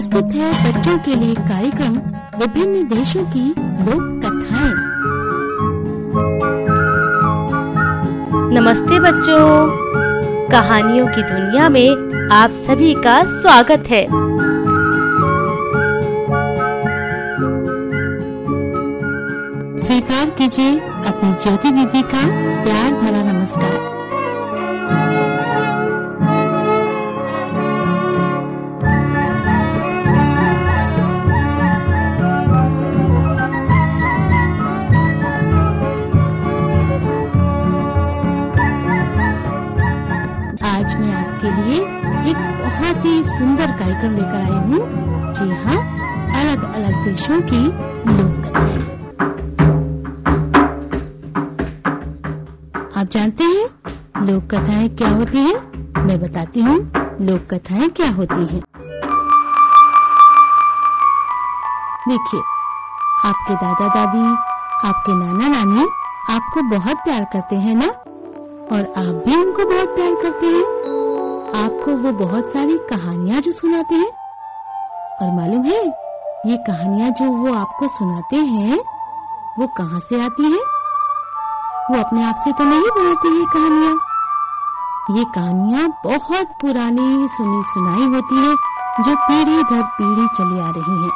प्रस्तुत है बच्चों के लिए कार्यक्रम विभिन्न देशों की लोक कथाएँ। नमस्ते बच्चों। कहानियों की दुनिया में आप सभी का स्वागत है। स्वीकार कीजिए अपनी ज्योति दीदी का प्यार भरा नमस्कार। आज मैं आपके लिए एक बहुत ही सुंदर कार्यक्रम लेकर आई हूँ जी हाँ अलग अलग देशों की लोक आप जानते हैं लोक कथाएँ क्या होती हैं? मैं बताती हूँ लोक कथाएँ क्या होती हैं। देखिए, आपके दादा दादी आपके नाना नानी आपको बहुत प्यार करते हैं ना और आप भी उनको बहुत प्यार करते हैं आपको वो बहुत सारी कहानियाँ जो सुनाते हैं और मालूम है, ये कहानियाँ जो वो आपको सुनाते हैं, वो कहाँ से आती हैं? वो अपने आप से तो नहीं बनाती ये कहानियाँ ये कहानियाँ बहुत पुरानी सुनी सुनाई होती है, जो पीढ़ी दर पीढ़ी चली आ रही हैं।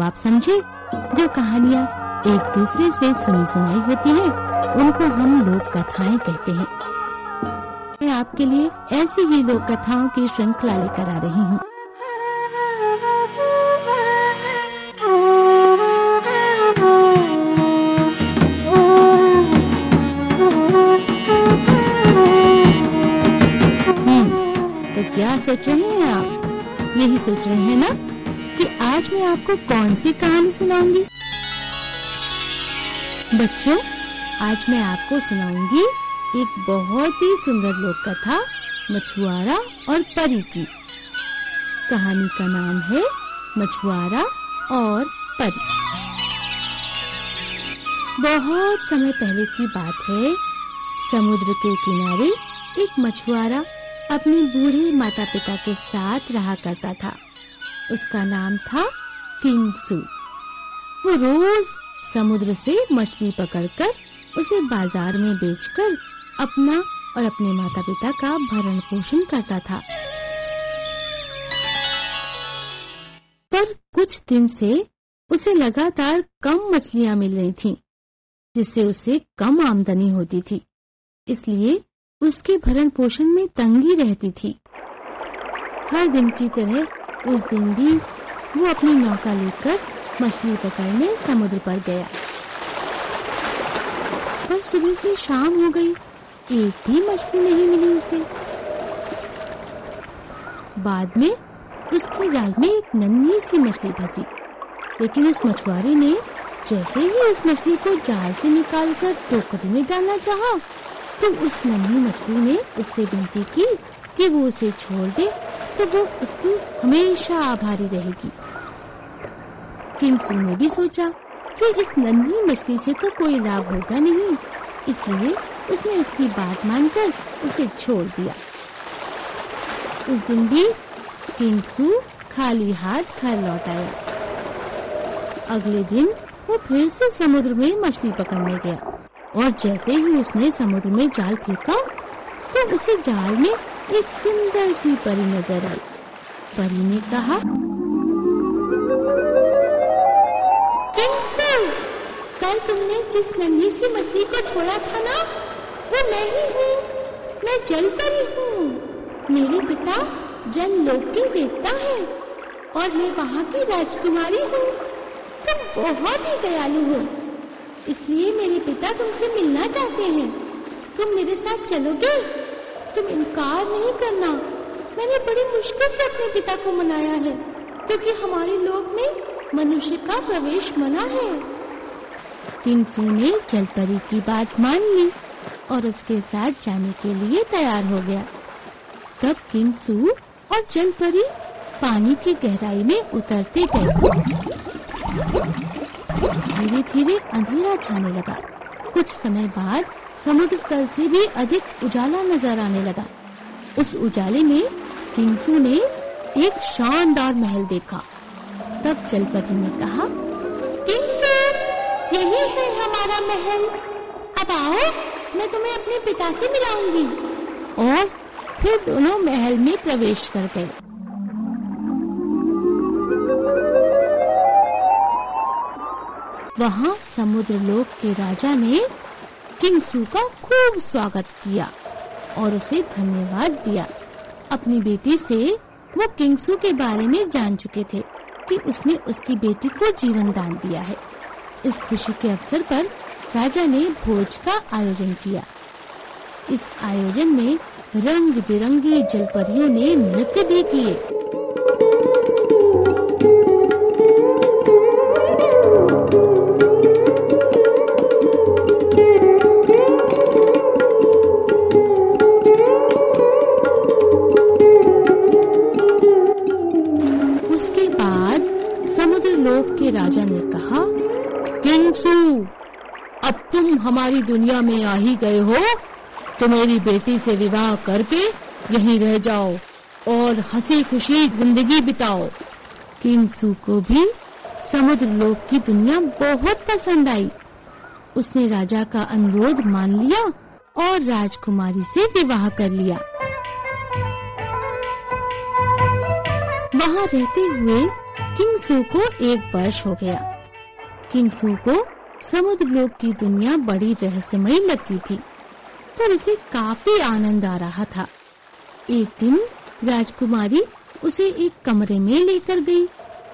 अब आप समझे जो कहानियाँ एक दूसरे से सुनी सुनाई होती है उनको हम लोक कथाएँ कहते हैं। मैं आपके लिए ऐसी ही लोक कथाओं की श्रृंखला लेकर आ रही हूँ। हम्म, तो क्या सोच रहे हैं आप? यही सोच रहे हैं ना? आज मैं आपको कौन सी कहानी सुनाऊँगी? बच्चों, आज मैं आपको सुनाऊँगी एक बहुत ही सुंदर लोक कथा मछुआरा और परी की। कहानी का नाम है मछुआरा और परी। बहुत समय पहले की बात है, समुद्र के किनारे एक मछुआरा अपने बूढ़े माता पिता के साथ रहा करता था। उसका नाम था किंगसू। वो रोज समुद्र से मछली पकड़कर उसे बाज़ार में बेचकर अपना और अपने माता पिता का भरण पोषण करता था। पर कुछ दिन से उसे लगातार कम मछलियाँ मिल रही थीं, जिससे उसे कम आमदनी होती थी। इसलिए उसके भरण पोषण में तंगी रहती थी। हर दिन की तरह उस दिन भी वो अपनी नौका लेकर मछली पकड़ने समुद्र पर गया। पर सुबह से शाम हो गई एक भी मछली नहीं मिली उसे। बाद में उसके जाल में एक नन्ही सी मछली फंसी लेकिन उस मछुआरे ने जैसे ही उस मछली को जाल से निकालकर टोकरी में डालना चाहा, तो उस नन्ही मछली ने उससे विनती की कि वो उसे छोड़ दे तो वो उसकी हमेशा आभारी रहेगी। किंगसू ने भी सोचा कि इस नन्ही मछली से तो कोई लाभ होगा नहीं, इसलिए उसने उसकी बात मानकर उसे छोड़ दिया। उस दिन भी किंगसू खाली हाथ घर लौट आया। अगले दिन वो फिर से समुद्र में मछली पकड़ने गया। और जैसे ही उसने समुद्र में जाल फेंका तो उसे जाल में एक सुंदर सी परी नज़र आई। परी ने कहा कल तुमने जिस नन्ही सी मछली को छोड़ा था ना, वो मैं ही हूँ। मैं जल परी हूँ। मेरे पिता जल लोक के देवता है और मैं वहाँ की राजकुमारी हूँ। तुम बहुत ही दयालु हो। इसलिए मेरे पिता तुमसे मिलना चाहते हैं। तुम मेरे साथ चलोगे? तुम इनकार नहीं करना। मैंने बड़ी मुश्किल से अपने पिता को मनाया है, क्योंकि हमारे लोक में मनुष्य का प्रवेश मना है। किंगसू ने जलपरी की बात मान ली और उसके साथ जाने के लिए तैयार हो गया। तब किंगसू और जलपरी पानी की गहराई में उतरते गए। धीरे धीरे अंधेरा छाने लगा। कुछ समय बाद समुद्र तल से भी अधिक उजाला नज़र आने लगा। उस उजाले में किंगसू ने एक शानदार महल देखा। तब जलपरी ने कहा, किंगसू, यही है हमारा महल। अब आओ, मैं तुम्हें अपने पिता से मिलाऊँगी। और फिर दोनों महल में प्रवेश कर गए। वहाँ समुद्र लोक के राजा ने किंगसू का खूब स्वागत किया और उसे धन्यवाद दिया। अपनी बेटी से वो किंगसू के बारे में जान चुके थे कि उसने उसकी बेटी को जीवन दान दिया है। इस खुशी के अवसर पर राजा ने भोज का आयोजन किया। इस आयोजन में रंग बिरंगी जलपरियों ने नृत्य भी किए। तुम दुनिया में आ ही गए हो तो मेरी बेटी से विवाह करके यहीं रह जाओ और हँसी खुशी ज़िंदगी बिताओ। किंगसू को भी समुद्र लोक की दुनिया बहुत पसंद आई। उसने राजा का अनुरोध मान लिया और राजकुमारी से विवाह कर लिया। वहाँ रहते हुए किंगसू को एक वर्ष हो गया। किंगसू को समुद्र लोक की दुनिया बड़ी रहस्यमयी लगती थी, पर उसे काफ़ी आनंद आ रहा था। एक दिन राजकुमारी उसे एक कमरे में लेकर गई,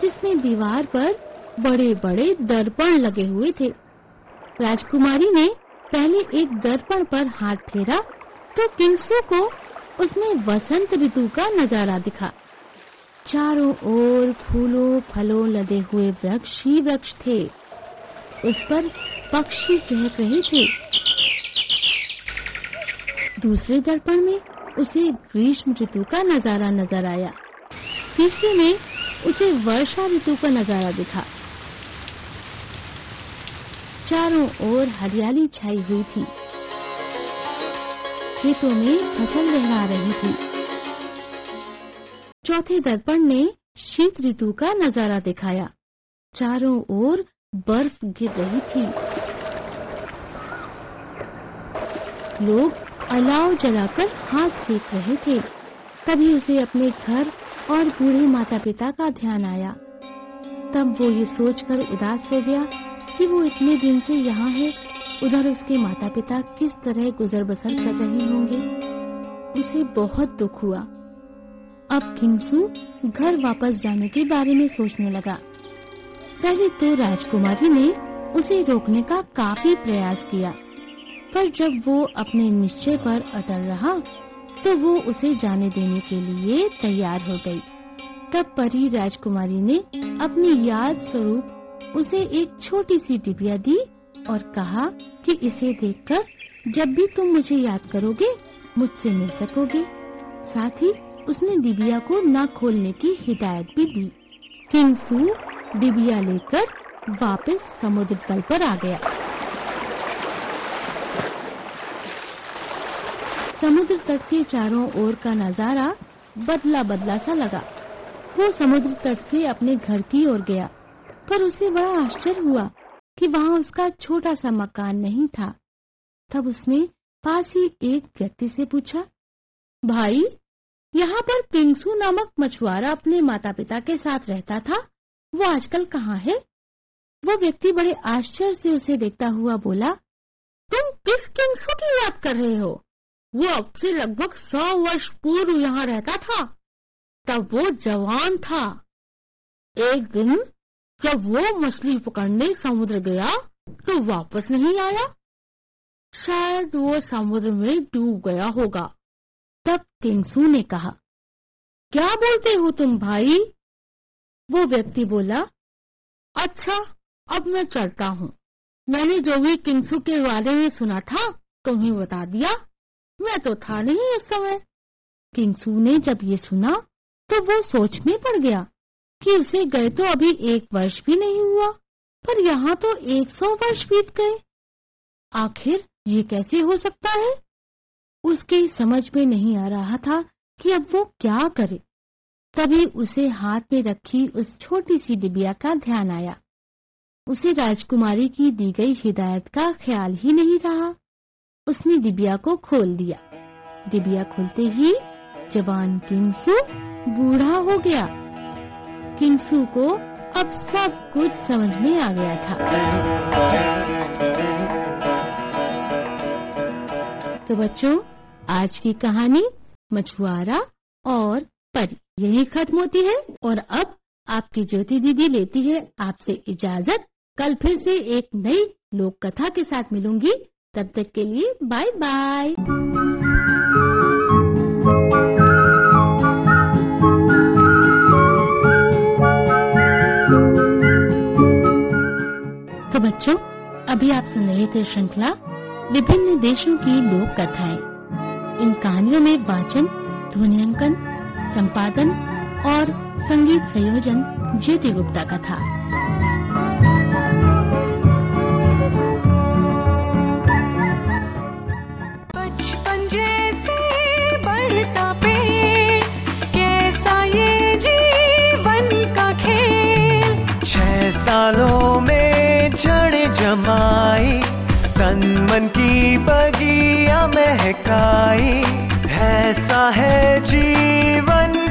जिसमें दीवार पर बड़े बड़े दर्पण लगे हुए थे। राजकुमारी ने पहले एक दर्पण पर हाथ फेरा तो किंगसू को उसमें वसंत ऋतु का नज़ारा दिखा। चारों ओर फूलों फलों लदे हुए वृक्ष ही वृक्ष थे। उस पर पक्षी चहक रहे थे। दूसरे दर्पण में उसे ग्रीष्म ऋतु का नज़ारा नज़र आया। तीसरे में उसे वर्षा ऋतु का नज़ारा दिखा। चारों ओर हरियाली छाई हुई थी। खेतों में फ़सल लहरा रही थी। चौथे दर्पण ने शीत ऋतु का नज़ारा दिखाया। चारों ओर बर्फ़ गिर रही थी। लोग अलाव जलाकर हाथ सेक रहे थे। तभी उसे अपने घर और बूढ़े माता पिता का ध्यान आया। तब वो ये सोचकर उदास हो गया कि वो इतने दिन से यहाँ है, उधर उसके माता पिता किस तरह गुजर बसर कर रहे होंगे। उसे बहुत दुख हुआ। अब किंगसू घर वापस जाने के बारे में सोचने लगा। पहले तो राजकुमारी ने उसे रोकने का काफ़ी प्रयास किया, पर जब वो अपने निश्चय पर अटल रहा तो वो उसे जाने देने के लिए तैयार हो गई। तब परी राजकुमारी ने अपनी याद स्वरूप उसे एक छोटी सी डिबिया दी और कहा कि इसे देखकर जब भी तुम मुझे याद करोगे, मुझसे मिल सकोगे। साथ ही उसने डिबिया को न खोलने की हिदायत भी दी। किंगसू डिबिया लेकर वापस समुद्र तल पर आ गया। समुद्र तट के चारों ओर का नज़ारा बदला बदला सा लगा। वो समुद्र तट से अपने घर की ओर गया, पर उसे बड़ा आश्चर्य हुआ कि वहाँ उसका छोटा सा मकान नहीं था। तब उसने पास ही एक व्यक्ति से पूछा, भाई, यहाँ पर पिंगसू नामक मछुआरा अपने माता पिता के साथ रहता था? वो आजकल कहाँ है? वो व्यक्ति बड़े आश्चर्य से उसे देखता हुआ बोला, तुम किस किंग्सू की याद कर रहे हो? वो अब से लगभग सौ वर्ष पूर्व यहाँ रहता था, तब वो जवान था। एक दिन जब वो मछली पकड़ने समुद्र गया तो वापस नहीं आया। शायद वो समुद्र में डूब गया होगा। तब किंगसू ने कहा, क्या बोलते हो तुम भाई? वो व्यक्ति बोला अच्छा अब मैं चलता हूँ। मैंने जो भी किंगसू के बारे में सुना था, तुम्हें बता दिया। मैं तो था नहीं उस समय। किंगसू ने जब ये सुना तो वो सोच में पड़ गया कि उसे गए तो अभी एक वर्ष भी नहीं हुआ, पर यहाँ तो एक सौ वर्ष बीत गए। आखिर ये कैसे हो सकता है? उसकी समझ में नहीं आ रहा था कि अब वो क्या करे। तभी उसे हाथ में रखी उस छोटी सी डिबिया का ध्यान आया। उसे राजकुमारी की दी गई हिदायत का ख्याल ही नहीं रहा। उसने डिबिया को खोल दिया। डिबिया खोलते ही जवान किंगसू बूढ़ा हो गया। किंगसू को अब सब कुछ समझ में आ गया था। तो बच्चों, आज की कहानी मछुआरा और परी। यही खत्म होती है और अब आपकी ज्योति दीदी लेती है आपसे इजाज़त। कल फिर से एक नई लोक कथा के साथ मिलूँगी। तब तक के लिए बाय बाय तो बच्चों, अभी आप सुन रहे थे श्रृंखला, विभिन्न देशों की लोक कथाएँ इन कहानियों में वाचन ध्वनियांकन संपादन और संगीत संयोजन ज्योति गुप्ता का था। बचपन जैसे कैसा ये जीवन का खेल? छह सालों में जड़ जमाई तन मन की बगिया महकाई। ऐसा है जीवन